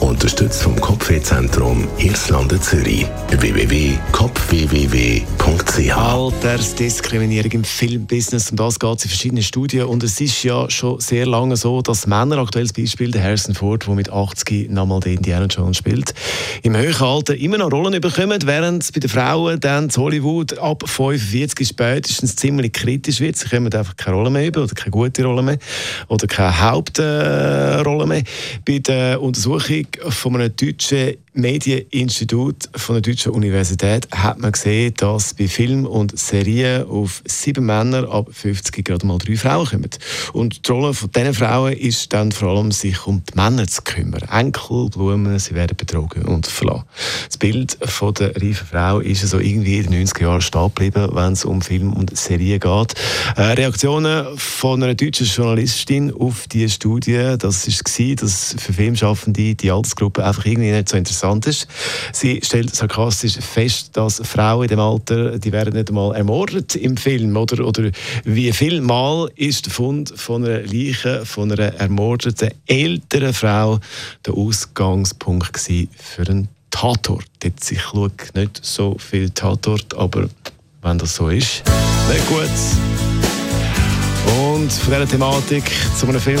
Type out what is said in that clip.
Unterstützt vom Kopfwehzentrum Irlande Zürich. www.kopfwww.ch Altersdiskriminierung im Filmbusiness, um das geht es in verschiedenen Studien. Und es ist ja schon sehr lange so, dass Männer, aktuelles Beispiel der Harrison Ford, der mit 80 nochmal den Indiana Jones spielt, im höheren Alter immer noch Rollen bekommen, während es bei den Frauen dann zu Hollywood ab 45 spätestens ziemlich kritisch wird. Sie kommen einfach keine Rolle mehr über oder keine gute Rolle mehr oder keine Hauptrolle mehr. Bei der Untersuchung von einem deutschen Medieninstitut von der Deutschen Universität hat man gesehen, dass bei Film und Serien auf sieben Männer ab 50 gerade mal drei Frauen kommen. Und die Rolle von diesen Frauen ist dann vor allem, sich um die Männer zu kümmern. Enkel, Blumen, sie werden betrogen und verlassen. Das Bild von der reifen Frau ist so irgendwie in den 90er Jahren stehen geblieben, wenn es um Film und Serien geht. Äh, Reaktionen von einer deutschen Journalistin auf diese Studie, das war, dass für Filmschaffende die Altersgruppe einfach irgendwie nicht so interessant interessant ist. Sie stellt sarkastisch fest, dass Frauen in dem Alter, die werden nicht einmal ermordet im Film. Oder, oder wie viel Mal ist der Fund von einer Leiche, von einer ermordeten älteren Frau der Ausgangspunkt für einen Tatort. Jetzt, ich schaue nicht so viel Tatort, aber wenn das so ist, nicht gut. Und von dieser Thematik zu einem Film